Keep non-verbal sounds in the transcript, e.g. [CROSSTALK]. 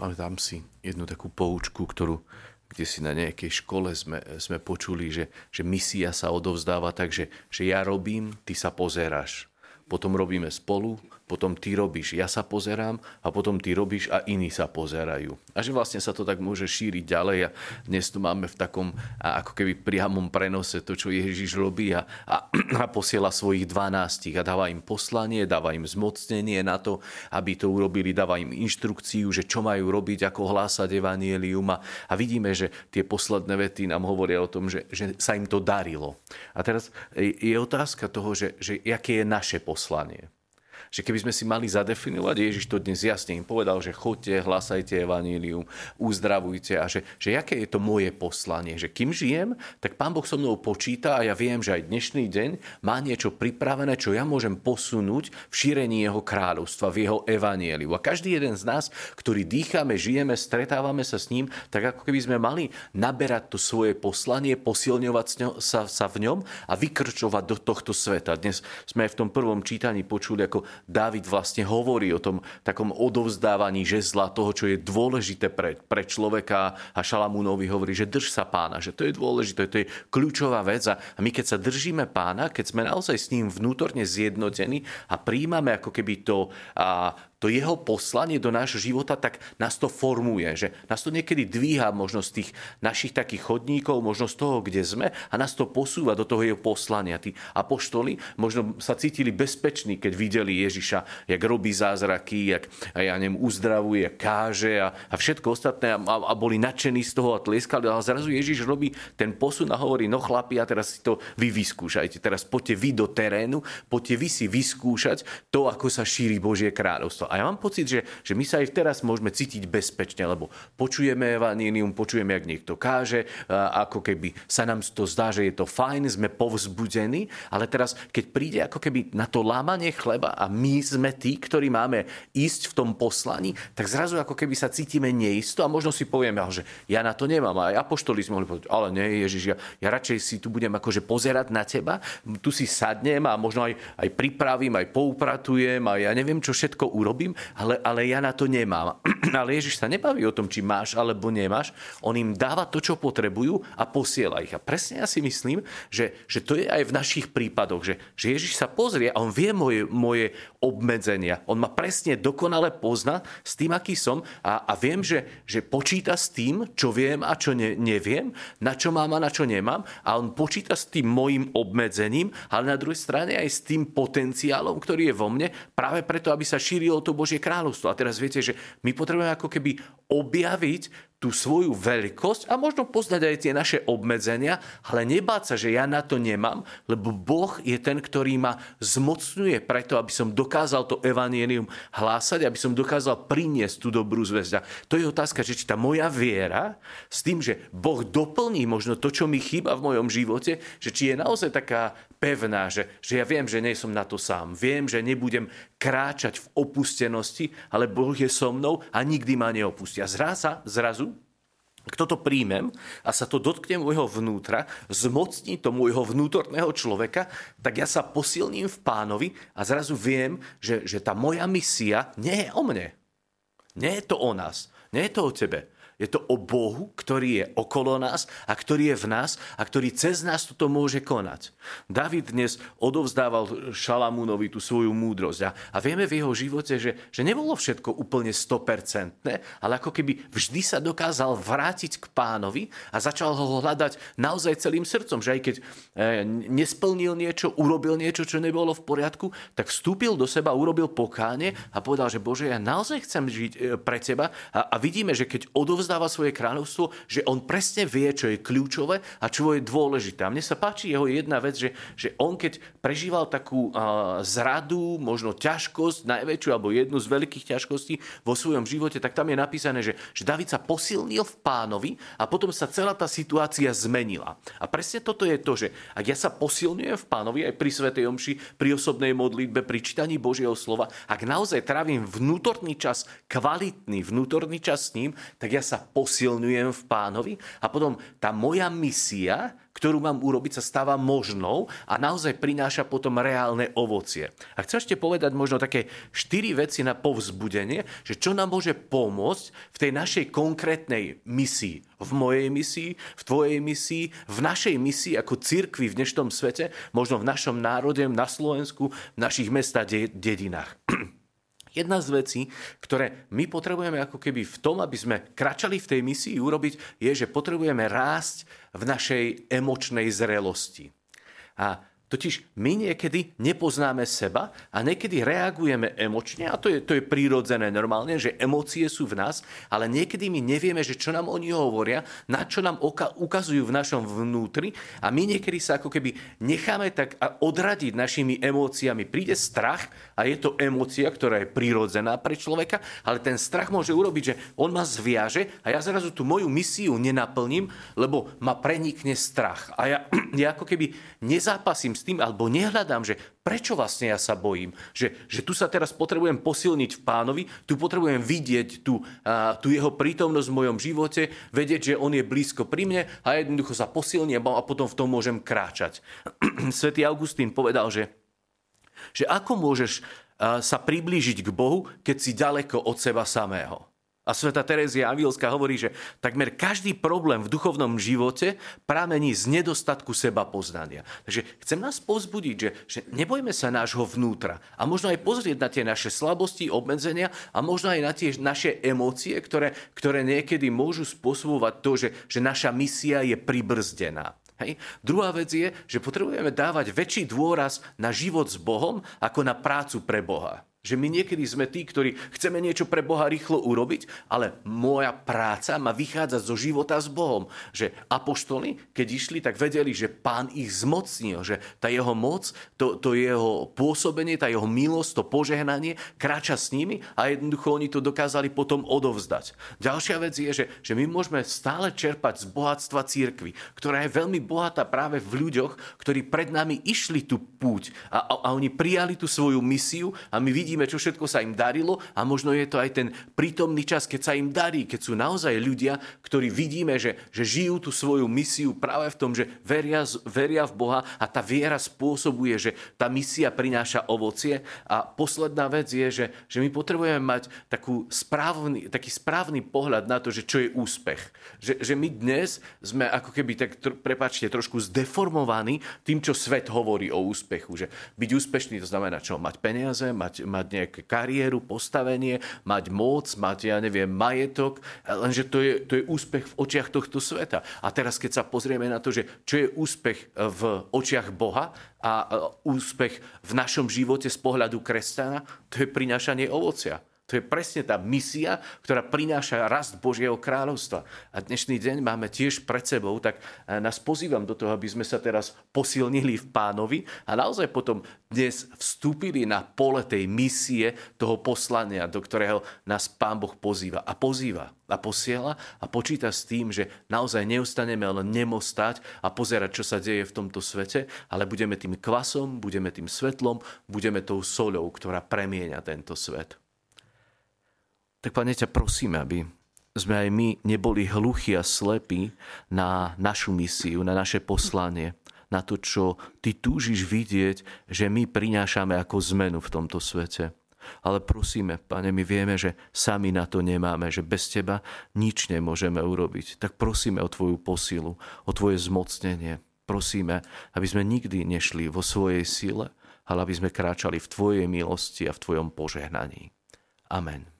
Pamätám si jednu takú poučku, ktorú kde si na nejakej škole sme, sme počuli, že, že misia sa odovzdáva tak, že, že ja robím, ty sa pozeráš. Potom robíme spolu, potom ty robíš, ja sa pozerám a potom ty robíš a iní sa pozerajú. A že vlastne sa to tak môže šíriť ďalej a dnes tu máme v takom ako keby priamom prenose to, čo Ježiš robí a, a, a posiela svojich dvanástich a dáva im poslanie, dáva im zmocnenie na to, aby to urobili, dáva im inštrukciu, že čo majú robiť, ako hlásať evanielium a, a vidíme, že tie posledné vety nám hovoria o tom, že, že sa im to darilo. A teraz je otázka toho, že, že aké je naše poslanie že keby sme si mali zadefinovať, Ježiš to dnes jasne im povedal, že chodte, hlasajte evanílium, uzdravujte a že, že aké je to moje poslanie, že kým žijem, tak Pán Boh so mnou počíta a ja viem, že aj dnešný deň má niečo pripravené, čo ja môžem posunúť v šírení Jeho kráľovstva, v Jeho evaníliu. A každý jeden z nás, ktorý dýchame, žijeme, stretávame sa s ním, tak ako keby sme mali naberať to svoje poslanie, posilňovať sa, sa v ňom a vykrčovať do tohto sveta. Dnes sme aj v tom prvom čítaní počuli, ako David vlastne hovorí o tom takom odovzdávaní žezla, toho, čo je dôležité pre, pre človeka. A Šalamúnovi hovorí, že drž sa pána, že to je dôležité, to je kľúčová vec. A my keď sa držíme pána, keď sme naozaj s ním vnútorne zjednotení a príjmame ako keby to, a, to jeho poslanie do nášho života, tak nás to formuje. Že nás to niekedy dvíha možno z tých našich takých chodníkov, možno z toho, kde sme a nás to posúva do toho jeho poslania. Tí apoštoli možno sa cítili bezpeční, keď videli Ježiša, jak robí zázraky, jak ja neviem, uzdravuje, káže a, a všetko ostatné a, a boli nadšení z toho a tlieskali. Ale zrazu Ježiš robí ten posun a hovorí, no chlapi, a teraz si to vy vyskúšajte. Teraz poďte vy do terénu, poďte vy si vyskúšať to, ako sa šíri Božie kráľovstvo. A ja mám pocit, že, že my sa aj teraz môžeme cítiť bezpečne, lebo počujeme evanílium, počujeme, jak niekto káže, ako keby sa nám to zdá, že je to fajn, sme povzbudení, ale teraz, keď príde ako keby na to lámanie chleba a my sme tí, ktorí máme ísť v tom poslaní, tak zrazu ako keby sa cítime neisto a možno si povieme, že ja na to nemám. A apoštoli sme mohli povedať, ale nie, Ježiš, ja, ja radšej si tu budem akože pozerať na teba, tu si sadnem a možno aj, aj pripravím, aj poupratujem a ja neviem, čo všetko urobím robím, ale, ale ja na to nemám. [CLEARS THROAT] ale Ježiš sa nebaví o tom, či máš alebo nemáš. On im dáva to, čo potrebujú a posiela ich. A presne ja si myslím, že, že to je aj v našich prípadoch, že, že Ježiš sa pozrie a on vie moje, moje obmedzenia. On ma presne dokonale pozná s tým, aký som a, a viem, že, že počíta s tým, čo viem a čo ne, neviem, na čo mám a na čo nemám a on počíta s tým mojim obmedzením, ale na druhej strane aj s tým potenciálom, ktorý je vo mne, práve preto, aby sa šírilo to to Božie kráľovstvo. A teraz viete, že my potrebujeme ako keby objaviť tú svoju veľkosť a možno poznať aj tie naše obmedzenia, ale nebáť sa, že ja na to nemám, lebo Boh je ten, ktorý ma zmocňuje preto, aby som dokázal to evanielium hlásať, aby som dokázal priniesť tú dobrú zväzť. To je otázka, že či tá moja viera s tým, že Boh doplní možno to, čo mi chýba v mojom živote, že či je naozaj taká pevná, že, že ja viem, že nie som na to sám. Viem, že nebudem kráčať v opustenosti, ale Boh je so mnou a nikdy ma neopustia. Zraza, zrazu kto to príjmem a sa to dotkne môjho vnútra, zmocní to môjho vnútorného človeka, tak ja sa posilním v pánovi a zrazu viem, že, že tá moja misia nie je o mne. Nie je to o nás. Nie je to o tebe. Je to o Bohu, ktorý je okolo nás a ktorý je v nás a ktorý cez nás toto môže konať. David dnes odovzdával Šalamúnovi tú svoju múdrosť a, a vieme v jeho živote, že, že nebolo všetko úplne 100%, ale ako keby vždy sa dokázal vrátiť k pánovi a začal ho hľadať naozaj celým srdcom, že aj keď e, nesplnil niečo, urobil niečo, čo nebolo v poriadku, tak vstúpil do seba, urobil pokáne a povedal, že Bože, ja naozaj chcem žiť e, pre teba a, a vidíme, že keď odovzdal odovzdáva svoje kráľovstvo, že on presne vie, čo je kľúčové a čo je dôležité. A mne sa páči jeho jedna vec, že, že on keď prežíval takú uh, zradu, možno ťažkosť, najväčšiu alebo jednu z veľkých ťažkostí vo svojom živote, tak tam je napísané, že, že David sa posilnil v pánovi a potom sa celá tá situácia zmenila. A presne toto je to, že ak ja sa posilňujem v pánovi aj pri Svetej Omši, pri osobnej modlitbe, pri čítaní Božieho slova, ak naozaj trávim vnútorný čas, kvalitný vnútorný čas s ním, tak ja sa posilňujem v pánovi a potom tá moja misia, ktorú mám urobiť, sa stáva možnou a naozaj prináša potom reálne ovocie. A chcem ešte povedať možno také štyri veci na povzbudenie, že čo nám môže pomôcť v tej našej konkrétnej misii. V mojej misii, v tvojej misii, v našej misii ako cirkvi v dnešnom svete, možno v našom národe, na Slovensku, v našich mestách, dedinách. [CLEARS THROAT] Jedna z vecí, ktoré my potrebujeme ako keby v tom, aby sme kračali v tej misii urobiť, je, že potrebujeme rásť v našej emočnej zrelosti. A Totiž my niekedy nepoznáme seba a niekedy reagujeme emočne a to je, to je prírodzené normálne, že emócie sú v nás, ale niekedy my nevieme, že čo nám oni hovoria, na čo nám oka- ukazujú v našom vnútri a my niekedy sa ako keby necháme tak odradiť našimi emóciami. Príde strach a je to emócia, ktorá je prírodzená pre človeka, ale ten strach môže urobiť, že on ma zviaže a ja zrazu tú moju misiu nenaplním, lebo ma prenikne strach. A ja, [CLEARS THROAT] ja ako keby nezápasím s tým, alebo nehľadám, že prečo vlastne ja sa bojím. Že, že tu sa teraz potrebujem posilniť v pánovi, tu potrebujem vidieť tú, a, tú jeho prítomnosť v mojom živote, vedieť, že on je blízko pri mne a jednoducho sa posilním a potom v tom môžem kráčať. [CLEARS THROAT] Svetý Augustín povedal, že, že ako môžeš sa priblížiť k Bohu, keď si ďaleko od seba samého. A sveta Terezia Avilská hovorí, že takmer každý problém v duchovnom živote pramení z nedostatku seba poznania. Takže chcem nás pozbudiť, že, že nebojme sa nášho vnútra a možno aj pozrieť na tie naše slabosti, obmedzenia a možno aj na tie naše emócie, ktoré, ktoré niekedy môžu spôsobovať to, že, že naša misia je pribrzdená. Hej. Druhá vec je, že potrebujeme dávať väčší dôraz na život s Bohom ako na prácu pre Boha. Že my niekedy sme tí, ktorí chceme niečo pre Boha rýchlo urobiť, ale moja práca má vychádzať zo života s Bohom. Že apoštoli, keď išli, tak vedeli, že pán ich zmocnil, že tá jeho moc, to, to jeho pôsobenie, tá jeho milosť, to požehnanie kráča s nimi a jednoducho oni to dokázali potom odovzdať. Ďalšia vec je, že, že my môžeme stále čerpať z bohatstva církvy, ktorá je veľmi bohatá práve v ľuďoch, ktorí pred nami išli tú púť a, a, a oni prijali tú svoju misiu a my vidíme, vidíme, čo všetko sa im darilo a možno je to aj ten prítomný čas, keď sa im darí, keď sú naozaj ľudia, ktorí vidíme, že, že žijú tú svoju misiu práve v tom, že veria, veria v Boha a tá viera spôsobuje, že tá misia prináša ovocie. A posledná vec je, že, že my potrebujeme mať takú správny, taký správny pohľad na to, že čo je úspech. Že, že my dnes sme ako keby, tak prepačte, trošku zdeformovaní tým, čo svet hovorí o úspechu. Že byť úspešný to znamená čo? Mať peniaze, mať, mať mať nejakú kariéru, postavenie, mať moc, mať, ja neviem, majetok, lenže to je, to je úspech v očiach tohto sveta. A teraz, keď sa pozrieme na to, že čo je úspech v očiach Boha a úspech v našom živote z pohľadu kresťana, to je prinášanie ovocia. To je presne tá misia, ktorá prináša rast Božieho kráľovstva. A dnešný deň máme tiež pred sebou, tak eh, nás pozývam do toho, aby sme sa teraz posilnili v pánovi a naozaj potom dnes vstúpili na pole tej misie, toho poslania, do ktorého nás pán Boh pozýva. A pozýva a posiela a počíta s tým, že naozaj neustaneme len nemostať a pozerať, čo sa deje v tomto svete, ale budeme tým kvasom, budeme tým svetlom, budeme tou soľou, ktorá premieňa tento svet. Tak, Pane, ťa prosíme, aby sme aj my neboli hluchí a slepí na našu misiu, na naše poslanie, na to, čo Ty túžiš vidieť, že my prinášame ako zmenu v tomto svete. Ale prosíme, Pane, my vieme, že sami na to nemáme, že bez Teba nič nemôžeme urobiť. Tak prosíme o Tvoju posilu, o Tvoje zmocnenie. Prosíme, aby sme nikdy nešli vo svojej sile, ale aby sme kráčali v Tvojej milosti a v Tvojom požehnaní. Amen.